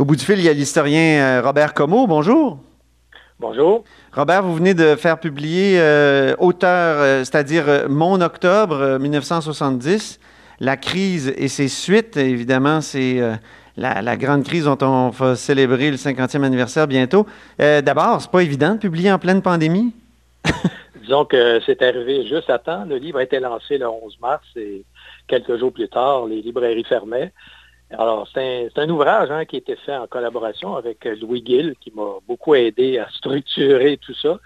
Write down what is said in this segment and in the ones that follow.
Au bout du fil, il y a l'historien euh, Robert Comeau. Bonjour. Bonjour. Robert, vous venez de faire publier euh, Auteur, euh, c'est-à-dire euh, Mon Octobre 1970, la crise et ses suites. Évidemment, c'est la, grande crise dont on va célébrer le 50e anniversaire bientôt. D'abord, c'est pas évident de publier en pleine pandémie? Disons que c'est arrivé juste à temps. Le livre a été lancé le 11 mars et quelques jours plus tard, les librairies fermaient. Alors, c'est un, ouvrage hein, qui a été fait en collaboration avec euh, Louis Gill, qui m'a beaucoup aidé à structurer tout ça.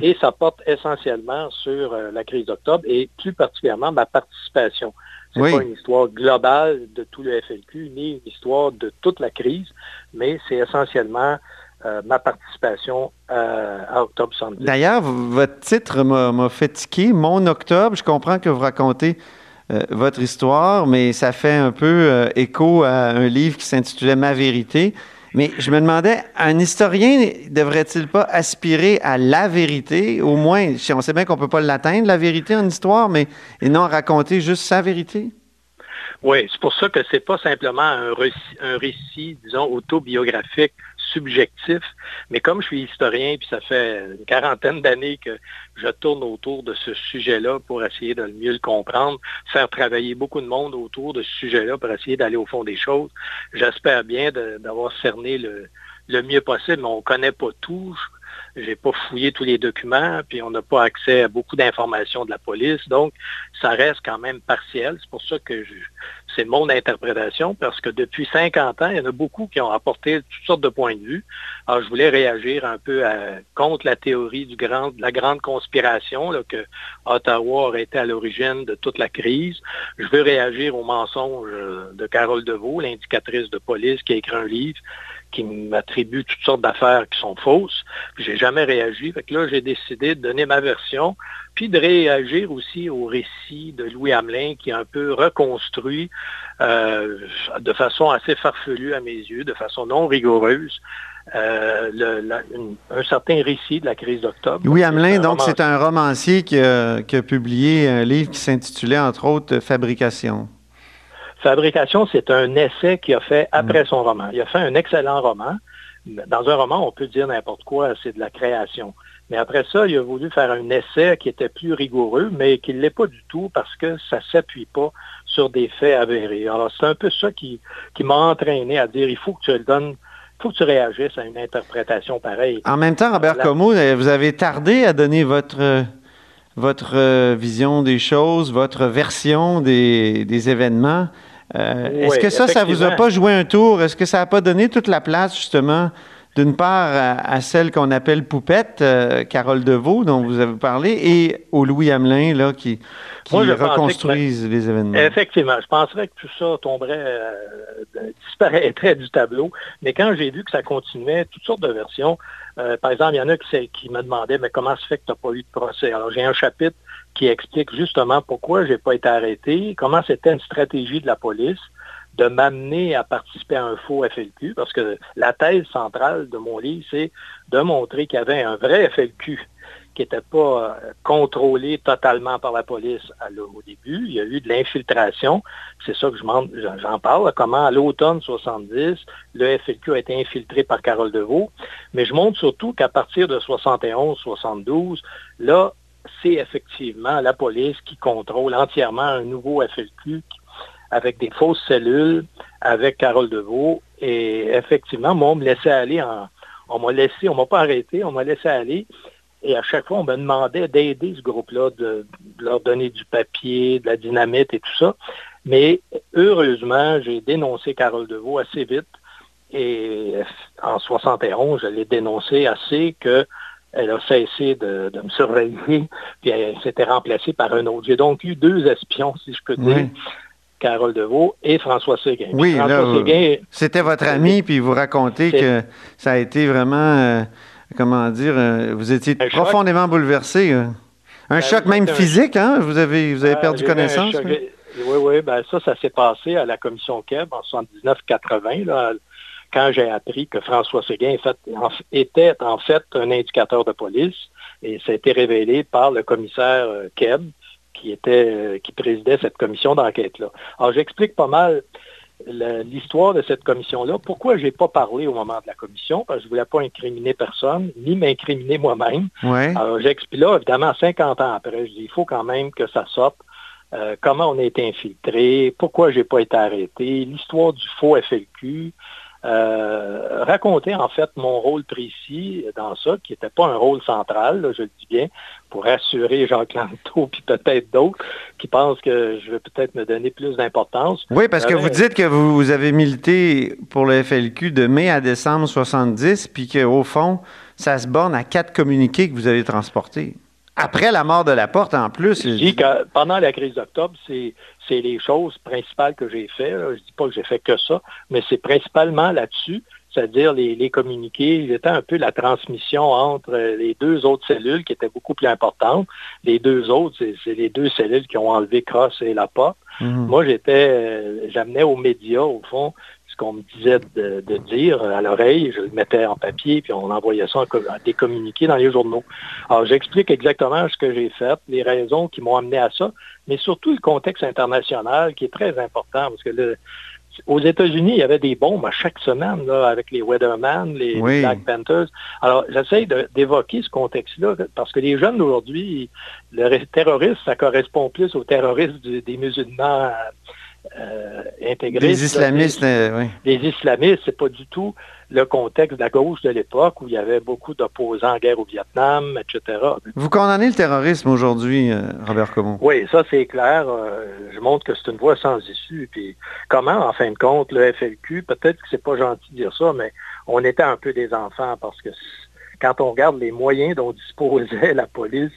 Et ça porte essentiellement sur euh, la crise d'octobre et plus particulièrement ma participation. Ce n'est pas une histoire globale de tout le FLQ, ni une histoire de toute la crise, mais c'est essentiellement euh, ma participation à Octobre 70. D'ailleurs, votre titre m'a fait tiquer, Mon Octobre. Je comprends que vous racontez votre histoire, mais ça fait un peu euh, écho à un livre qui s'intitulait Ma vérité. Mais je me demandais, un historien devrait-il pas aspirer à la vérité, au moins, on sait bien qu'on ne peut pas l'atteindre, la vérité en histoire, mais et non raconter juste sa vérité? Oui, c'est pour ça que c'est pas simplement un récit disons, autobiographique subjectif, mais comme je suis historien, puis ça fait une quarantaine d'années que je tourne autour de ce sujet-là pour essayer de mieux le comprendre, faire travailler beaucoup de monde autour de ce sujet-là pour essayer d'aller au fond des choses, j'espère bien d'avoir cerné le, mieux possible, mais on ne connaît pas tout. J'ai pas fouillé tous les documents, puis on n'a pas accès à beaucoup d'informations de la police, donc ça reste quand même partiel. C'est pour ça que c'est mon interprétation, parce que depuis 50 ans, il y en a beaucoup qui ont apporté toutes sortes de points de vue. Alors, je voulais réagir un peu contre la théorie de la grande conspiration, que Ottawa aurait été à l'origine de toute la crise. Je veux réagir au mensonge de Carole Deveau, l'indicatrice de police qui a écrit un livre qui m'attribue toutes sortes d'affaires qui sont fausses. Puis j'ai jamais réagi. Fait que là, j'ai décidé de donner ma version, puis de réagir aussi au récit de Louis Hamelin qui est un peu reconstruit euh, de façon assez farfelue à mes yeux, de façon non rigoureuse. Euh, un certain récit de la crise d'octobre. Louis Hamelin, donc c'est un romancier qui a, qui a, publié un livre qui s'intitulait entre autres Fabrication. Fabrication, c'est un essai qu'il a fait après mm. son roman. Il a fait un excellent roman. Dans un roman, on peut dire n'importe quoi, c'est de la création. Mais après ça, il a voulu faire un essai qui était plus rigoureux, mais qui ne l'est pas du tout parce que ça ne s'appuie pas sur des faits avérés. Alors, c'est un peu ça qui, qui m'a entraîné à dire, il faut que tu le donnes il faut que tu réagisses à une interprétation pareille. En même temps, Robert Comeau, vous avez tardé à donner votre, votre euh, vision des choses, votre version des, des événements. Euh, est-ce que ça, ça vous a pas joué un tour? Est-ce que ça n'a pas donné toute la place, justement, d'une part à, celle qu'on appelle Poupette, euh, Carole Deveau, dont vous avez parlé, et au Louis Hamelin, là, qui, qui reconstruisent les événements? Effectivement, je penserais que tout ça tomberait, euh, disparaîtrait du tableau. Mais quand j'ai vu que ça continuait, toutes sortes de versions, par exemple, il y en a qui, qui me demandaient, mais comment se fait que tu n'as pas eu de procès? Alors, j'ai un chapitre qui explique justement pourquoi je n'ai pas été arrêté, comment c'était une stratégie de la police de m'amener à participer à un faux FLQ, parce que la thèse centrale de mon livre, c'est de montrer qu'il y avait un vrai FLQ qui n'était pas euh, contrôlé totalement par la police au début. Il y a eu de l'infiltration. C'est ça que j'en parle, comment à l'automne 70, le FLQ a été infiltré par Carole Deveau. Mais je montre surtout qu'à partir de 71-72, là, c'est effectivement la police qui contrôle entièrement un nouveau FLQ avec des fausses cellules, avec Carole Deveau. Et effectivement, moi, on me laissait aller On m'a laissé, on m'a pas arrêté, on m'a laissé aller. Et à chaque fois, on me demandait d'aider ce groupe-là, de, leur donner du papier, de la dynamite et tout ça. Mais heureusement, j'ai dénoncé Carole Deveau assez vite. Et en 71, je l'ai dénoncé assez que elle a cessé de, me surveiller, puis elle s'était remplacée par un autre. J'ai donc eu deux espions, si je peux dire, Carole Deveau et François Séguin. Oui, c'était votre ami, puis vous racontez que ça a été vraiment, euh, comment dire, euh, vous étiez profondément bouleversé. Euh. Un ben, choc même physique, hein? Vous avez, vous avez perdu connaissance? oui, oui, ben ça, ça s'est passé à la commission KEB en 79-80, quand j'ai appris que François Séguin était en fait un indicateur de police, et ça a été révélé par le commissaire Keb, qui, était, euh, qui présidait cette commission d'enquête-là. Alors, j'explique pas mal l'histoire de cette commission-là. Pourquoi je n'ai pas parlé au moment de la commission? Parce que je ne voulais pas incriminer personne, ni m'incriminer moi-même. Alors, j'explique là, évidemment, 50 ans après, je dis, il faut quand même que ça sorte. Euh, comment on a été infiltré, pourquoi je n'ai pas été arrêté, l'histoire du faux FLQ, euh, raconter en fait mon rôle précis dans ça, qui n'était pas un rôle central, je le dis bien, pour rassurer Jacques Lanto puis peut-être d'autres qui pensent que je vais peut-être me donner plus d'importance. Oui, parce que vous dites que vous, avez milité pour le FLQ de mai à décembre 70, puis qu'au fond, ça se borne à quatre communiqués que vous avez transportés. Après la mort de la porte, en plus. Je dis que pendant la crise d'octobre, c'est les choses principales que j'ai fait. Je ne dis pas que j'ai fait que ça, mais c'est principalement là-dessus, c'est-à-dire les, les, communiqués. J'étais un peu la transmission entre les deux autres cellules qui étaient beaucoup plus importantes. Les deux autres, c'est les deux cellules qui ont enlevé Cross et la porte. Mhm. Moi, j'étais, euh, j'amenais aux médias, au fond, qu'on me disait de, dire à l'oreille, je le mettais en papier, puis on envoyait ça en, des communiqués dans les journaux. Alors, j'explique exactement ce que j'ai fait, les raisons qui m'ont amené à ça, mais surtout le contexte international qui est très important, parce que aux États-Unis, il y avait des bombes à chaque semaine avec les Weatherman, les, Black Panthers. Alors, j'essaie d'évoquer ce contexte-là parce que les jeunes d'aujourd'hui, le terrorisme, ça correspond plus aux terroristes des musulmans euh, Les islamistes, euh, oui. Les islamistes, c'est pas du tout le contexte de la gauche de l'époque où il y avait beaucoup d'opposants en guerre au Vietnam, etc. Vous condamnez le terrorisme aujourd'hui, euh, Robert Comon? Oui, ça c'est clair. je montre que c'est une voie sans issue. Puis comment, en fin de compte, le FLQ, peut-être que c'est pas gentil de dire ça, mais on était un peu des enfants parce que quand on regarde les moyens dont disposait la police,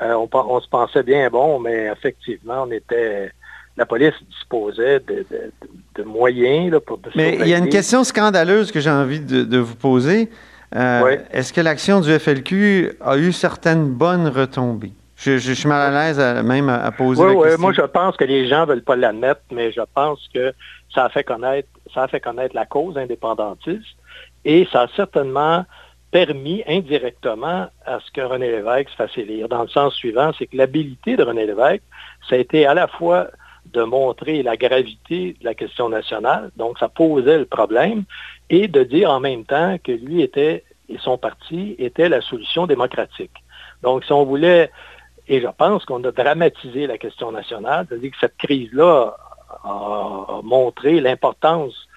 on, on se pensait bien bon, mais effectivement, on était la police disposait de, moyens pour... Mais il y a une question scandaleuse que j'ai envie de, vous poser. Euh, est-ce que l'action du FLQ a eu certaines bonnes retombées? Je, suis mal à l'aise même à, poser la question. Oui, moi je pense que les gens ne veulent pas l'admettre, mais je pense que ça a fait connaître, ça a fait connaître la cause indépendantiste et ça a certainement permis indirectement à ce que René Lévesque se fasse élire, dans le sens suivant, c'est que l'habilité de René Lévesque, ça a été à la fois de montrer la gravité de la question nationale, donc ça posait le problème, et de dire en même temps que lui était et son parti était la solution démocratique. Donc si on voulait, et je pense qu'on a dramatisé la question nationale, c'est-à-dire que cette crise-là a montré l'importance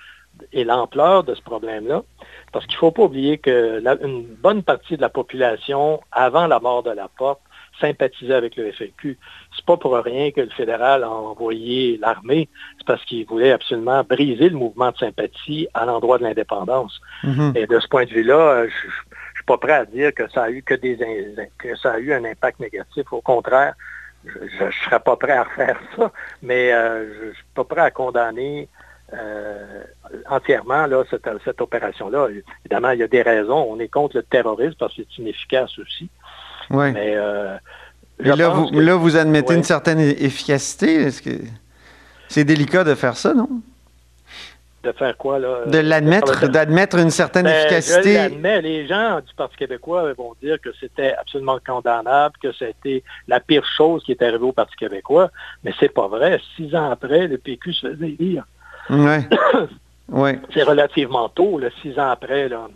et l'ampleur de ce problème-là, parce qu'il ne faut pas oublier qu'une bonne partie de la population, avant la mort de la porte, sympathisait avec le FLQ. C'est pas pour rien que le fédéral a envoyé l'armée, c'est parce qu'il voulait absolument briser le mouvement de sympathie à l'endroit de l'indépendance. Mm-hmm. Et de ce point de vue-là, je, ne suis pas prêt à dire que ça a eu que des que ça a eu un impact négatif. Au contraire, je ne serais pas prêt à refaire ça, mais euh, je ne suis pas prêt à condamner euh, entièrement là, cette, cette opération-là. Évidemment, il y a des raisons. On est contre le terrorisme parce que c'est inefficace aussi. Oui. Mais, euh, là, vous, là, vous admettez une certaine efficacité. Est-ce que c'est délicat de faire ça, non? De faire quoi, là? De l'admettre, d'admettre une certaine ben, efficacité. Je l'admets. Les gens du Parti québécois vont dire que c'était absolument condamnable, que c'était la pire chose qui est arrivée au Parti québécois. Mais c'est pas vrai. Six ans après, le PQ se faisait élire. Oui. ouais. C'est relativement tôt, là, six ans après. Là.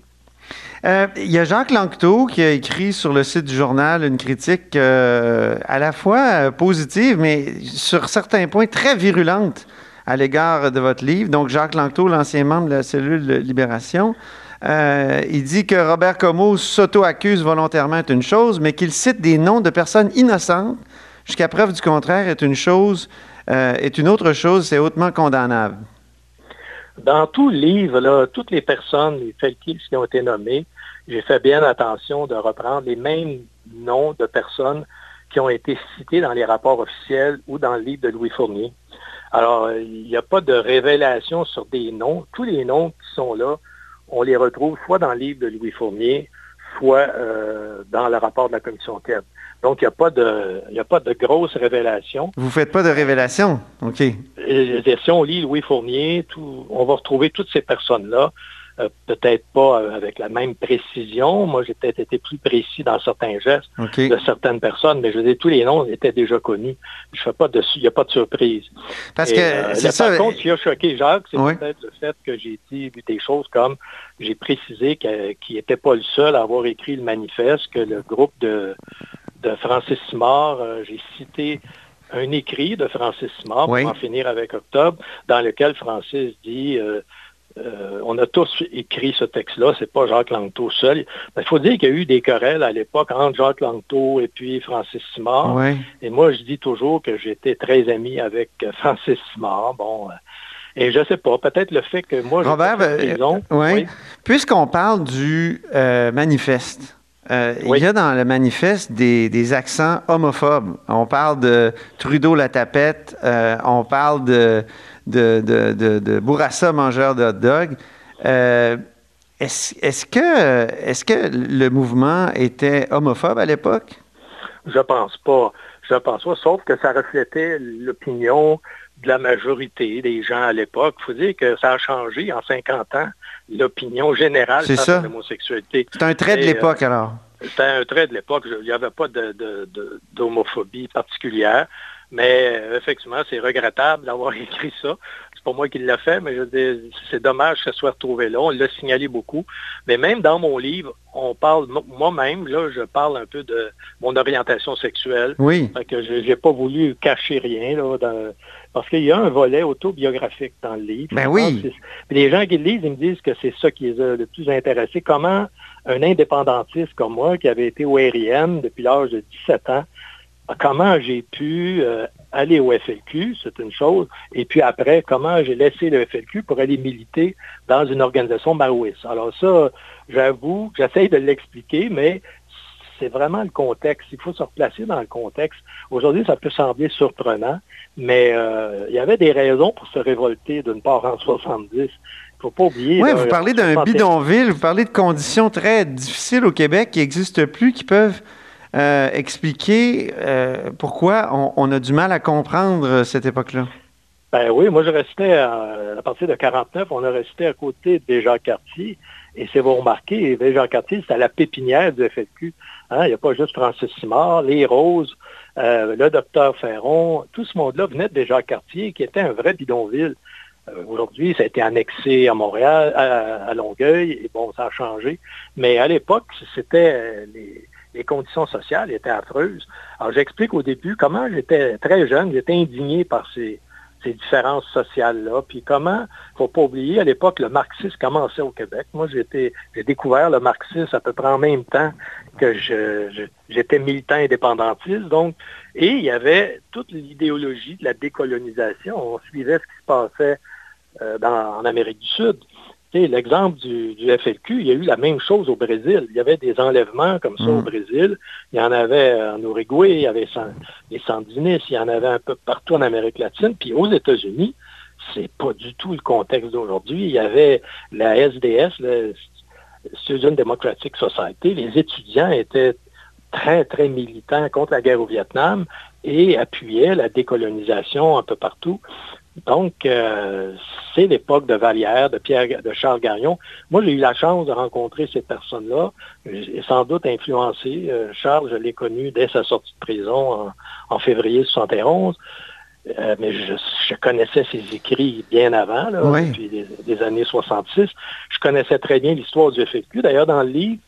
Euh, il y a Jacques Lanctot qui a écrit sur le site du journal une critique euh, à la fois euh, positive, mais sur certains points très virulente à l'égard de votre livre. Donc, Jacques Lanctot, l'ancien membre de la cellule Libération, il dit que Robert Comeau s'auto-accuse volontairement est une chose, mais qu'il cite des noms de personnes innocentes jusqu'à preuve du contraire est une chose, est une autre chose, c'est hautement condamnable. Dans tout livre, là, toutes les personnes, les Felkis qui ont été nommés, j'ai fait bien attention de reprendre les mêmes noms de personnes qui ont été citées dans les rapports officiels ou dans le livre de Louis Fournier. Alors, il n'y a pas de révélation sur des noms. Tous les noms qui sont là, on les retrouve soit dans le livre de Louis Fournier, soit euh, dans le rapport de la commission TED. Donc, il n'y a pas de, a pas de grosses révélations. Vous ne faites pas de révélations? OK. Et, si on lit Louis Fournier, on va retrouver toutes ces personnes-là. Euh, peut-être pas euh, avec la même précision. Moi, j'ai peut-être été plus précis dans certains gestes de certaines personnes, mais je veux dire, tous les noms étaient déjà connus. Je fais pas de, il n'y a pas de surprise. Parce que euh, ça. Par contre, ce qui a choqué Jacques, c'est peut-être le fait que j'ai dit des choses comme j'ai précisé qu'il n'était pas le seul à avoir écrit le manifeste, que le groupe de, de Francis Simard, j'ai cité un écrit de Francis Simard pour en finir avec Octobre, dans lequel Francis dit euh, on a tous écrit ce texte-là, c'est pas Jacques Langto seul. Il faut dire qu'il y a eu des querelles à l'époque entre Jacques Langto et puis Francis Simard. Et moi, je dis toujours que j'étais très ami avec Francis Simard. Bon, euh, et je sais pas, peut-être le fait que moi, Robert, euh, oui. puisqu'on parle du manifeste, Il y a dans le manifeste des, accents homophobes. On parle de Trudeau la tapette, on parle de, de, de, Bourassa, mangeur de hot dog. Euh, est-ce, que, est que le mouvement était homophobe à l'époque? Je pense pas. Je pense pas, sauf que ça reflétait l'opinion de la majorité des gens à l'époque. Il faut dire que ça a changé en 50 ans, l'opinion générale sur l'homosexualité. C'est un trait de l'époque, alors? C'était un trait de l'époque. Il n'y avait pas d'homophobie particulière. Mais euh, effectivement, c'est regrettable d'avoir écrit ça. C'est pas moi qui l'ai fait, mais c'est dommage que ça soit retrouvé là. On l'a signalé beaucoup. Mais même dans mon livre, on parle, moi-même, là, je parle un peu de mon orientation sexuelle. Oui. que je n'ai pas voulu cacher rien, là, parce qu'il y a un volet autobiographique dans le livre. Ben oui. Les gens qui le lisent, ils me disent que c'est ça qui les a le plus intéressés. Comment un indépendantiste comme moi, qui avait été au RIM depuis l'âge de 17 ans, comment j'ai pu euh, aller au FLQ, c'est une chose, et puis après, comment j'ai laissé le FLQ pour aller militer dans une organisation maoïste. Alors ça, j'avoue, j'essaye de l'expliquer, mais c'est vraiment le contexte. Il faut se replacer dans le contexte. Aujourd'hui, ça peut sembler surprenant, mais euh, il y avait des raisons pour se révolter d'une part en 70. Il ne faut pas oublier. Oui, vous parlez d'un bidonville, vous parlez de conditions très difficiles au Québec qui n'existent plus, qui peuvent euh, expliquer euh, pourquoi on, a du mal à comprendre cette époque-là. Ben oui, moi je restais à, partir de 49, on a resté à côté des Jacques Cartier. Et c'est vous remarquez, Jacques Cartier, c'était la pépinière du FLQ. Hein. Il n'y a pas juste Francis Simard, les Roses, le docteur Ferron, tout ce monde-là venait de Jacques Cartier, qui était un vrai bidonville. Aujourd'hui, ça a été annexé à Montréal, à, à, Longueuil, et bon, ça a changé. Mais à l'époque, c'était les, les conditions sociales étaient affreuses. Alors j'explique au début comment j'étais très jeune, j'étais indigné par ces, différences sociales-là, puis comment, il ne faut pas oublier, à l'époque, le marxisme commençait au Québec. Moi, j'ai découvert le marxisme à peu près en même temps que j'étais militant indépendantiste, donc, et il y avait toute l'idéologie de la décolonisation. On suivait ce qui se passait euh, en Amérique du Sud. L'exemple du, FLQ, il y a eu la même chose au Brésil. Il y avait des enlèvements comme ça au mm. Brésil. Il y en avait en Uruguay, il y avait les Sandinistes, il y en avait un peu partout en Amérique latine. Puis aux États-Unis, c'est pas du tout le contexte d'aujourd'hui. Il y avait la SDS, le Student Democratic Society. Les étudiants étaient très, très militants contre la guerre au Vietnam et appuyaient la décolonisation un peu partout. Donc, euh, c'est l'époque de Vallière, de Pierre, de Charles Gagnon. Moi, j'ai eu la chance de rencontrer ces personnes-là. et sans doute influencé. Euh, Charles, je l'ai connu dès sa sortie de prison en, février 71. Euh, mais je, connaissais ses écrits bien avant, depuis les, années 66. Je connaissais très bien l'histoire du FQ. D'ailleurs, dans le livre,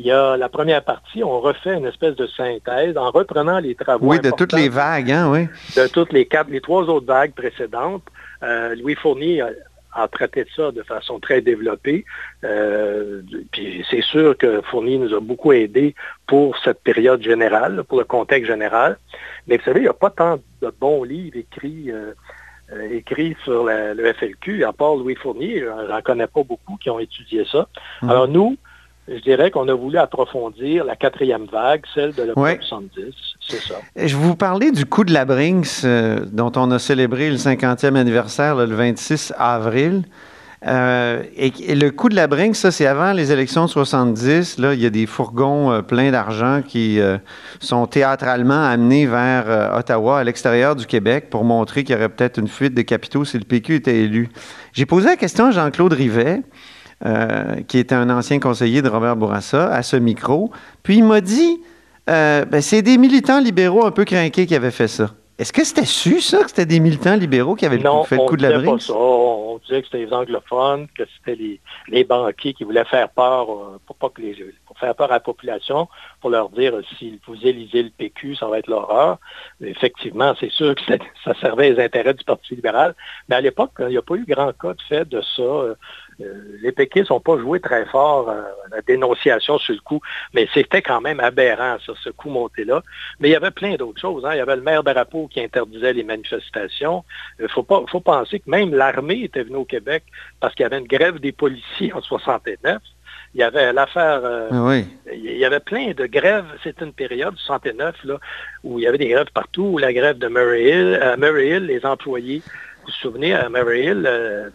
il y a la première partie, on refait une espèce de synthèse en reprenant les travaux. Oui, de toutes les vagues, hein, oui. De toutes les quatre, les trois autres vagues précédentes. Euh, Louis Fournier a, traité de ça de façon très développée. Euh, puis c'est sûr que Fournier nous a beaucoup aidés pour cette période générale, pour le contexte général. Mais vous savez, il n'y a pas tant de bons livres écrits. Euh, sur le FLQ, à part Louis Fournier, j'en connais pas beaucoup qui ont étudié ça. Hum. Alors nous, je dirais qu'on a voulu approfondir la quatrième vague, celle de l'Octobre 70. C'est ça. Je vous parlais du coup de la Brinks, euh, dont on a célébré le 50e anniversaire le 26 avril. Euh, et, le coup de la Brinks, ça, c'est avant les élections de 70. Là, il y a des fourgons euh, pleins d'argent qui sont théâtralement amenés vers Ottawa, à l'extérieur du Québec, pour montrer qu'il y aurait peut-être une fuite de capitaux si le PQ était élu. J'ai posé la question à Jean-Claude Rivet. Euh, qui était un ancien conseiller de Robert Bourassa, à ce micro. Puis il m'a dit euh, ben, c'est des militants libéraux un peu craqués qui avaient fait ça. Est-ce que c'était su, ça, que c'était des militants libéraux qui avaient fait le coup de la brise? Non, pas ça. On disait que c'était les anglophones, que c'était les, banquiers qui voulaient faire peur euh, pour pas que les pour faire peur à la population, pour leur dire si vous élisez le PQ, ça va être l'horreur. Effectivement, c'est sûr que ça servait les intérêts du Parti libéral. Mais à l'époque, il n'y a pas eu grand cas de fait de ça. Euh, les péquistes n'ont pas joué très fort à euh, la dénonciation sur le coup, mais c'était quand même aberrant, sur ce coup monté-là. Mais il y avait plein d'autres choses. Hein. Il y avait le maire d'Arapo qui interdisait les manifestations. Il faut, pas, faut penser que même l'armée était venue au Québec parce qu'il y avait une grève des policiers en 69. Il y avait l'affaire, euh, ah il y avait plein de grèves. C'était une période, 69, là, où il y avait des grèves partout. La grève de Murray Hill, Murray Hill les employés, vous vous souvenez, à Murray Hill,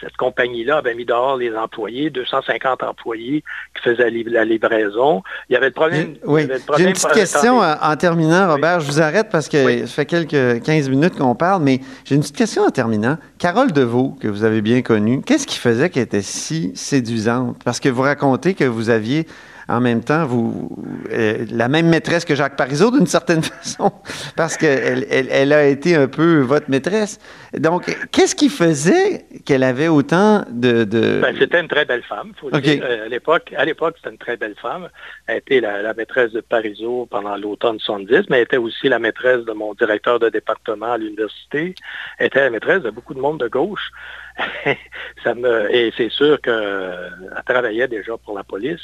cette compagnie-là avait mis dehors les employés, 250 employés qui faisaient la livraison. Il y avait le problème. Oui, j'ai une petite question en, terminant, Robert. Je vous arrête parce que ça fait quelques 15 minutes qu'on parle, mais j'ai une petite question en terminant. Carole Deveau, que vous avez bien connue, qu'est-ce qui faisait qu'elle était si séduisante? Parce que vous racontez que vous aviez en même temps, vous, euh, la même maîtresse que Jacques Parizeau, d'une certaine façon, parce qu'elle elle, a été un peu votre maîtresse. Donc, qu'est-ce qui faisait qu'elle avait autant de... Ben, c'était une très belle femme, faut dire. Euh, à l'époque, à l'époque, c'était une très belle femme. Elle était la, la maîtresse de Parizeau pendant l'automne 70, mais elle était aussi la maîtresse de mon directeur de département à l'université. Elle était la maîtresse de beaucoup de monde de gauche. ça me, et c'est sûr qu'elle travaillait déjà pour la police.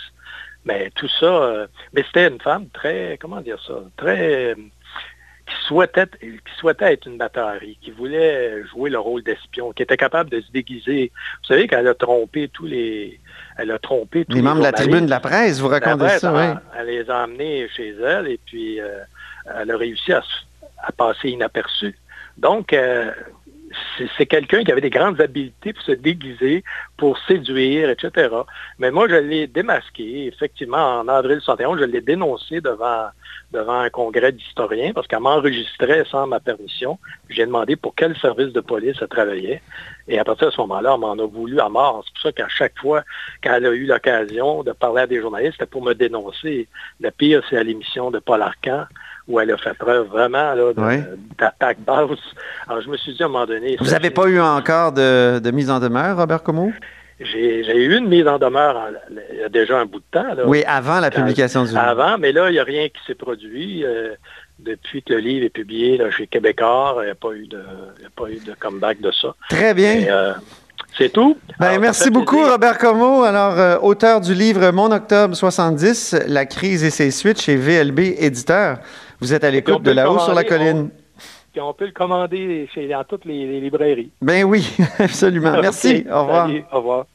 Mais tout ça, euh, mais c'était une femme très, comment dire ça, très, qui souhaitait, qui souhaitait être une bataille, qui voulait jouer le rôle d'espion, qui était capable de se déguiser. Vous savez qu'elle a trompé tous les, elle a trompé tous les, membres de la tribune de la presse, vous racontez ça, oui. Elle les a emmenés chez elle et puis euh, elle a réussi à, passer inaperçue. Donc, euh, c'est quelqu'un qui avait des grandes habiletés pour se déguiser, pour séduire, etc. Mais moi, je l'ai démasqué. Effectivement, en avril 71, je l'ai dénoncé devant, devant un congrès d'historiens parce qu'elle m'enregistrait sans ma permission. J'ai demandé pour quel service de police elle travaillait. Et à partir de ce moment-là, on m'en a voulu à mort. C'est pour ça qu'à chaque fois qu'elle a eu l'occasion de parler à des journalistes, c'était pour me dénoncer. Le pire, c'est à l'émission de Paul Arcan où elle a fait preuve vraiment d'attaque basse. Alors, je me suis dit à un moment donné... Vous n'avez pas eu encore de, mise en demeure, Robert Comeau? J'ai eu une mise en demeure il y a déjà un bout de temps. oui, avant la publication du livre. Avant, mais là, il n'y a rien qui s'est produit. Euh, depuis que le livre est publié chez Québécois, il n'y a, pas eu de, pas eu de comeback de ça. Très bien. Euh, c'est tout. Ben, merci beaucoup, Robert Como. Alors, euh, auteur du livre Mon Octobre 70, La crise et ses suites chez VLB Éditeur. Vous êtes à l'écoute de là-haut sur la colline. On, peut le commander chez, dans toutes les, librairies. Ben oui, absolument. Merci. Au revoir. au revoir.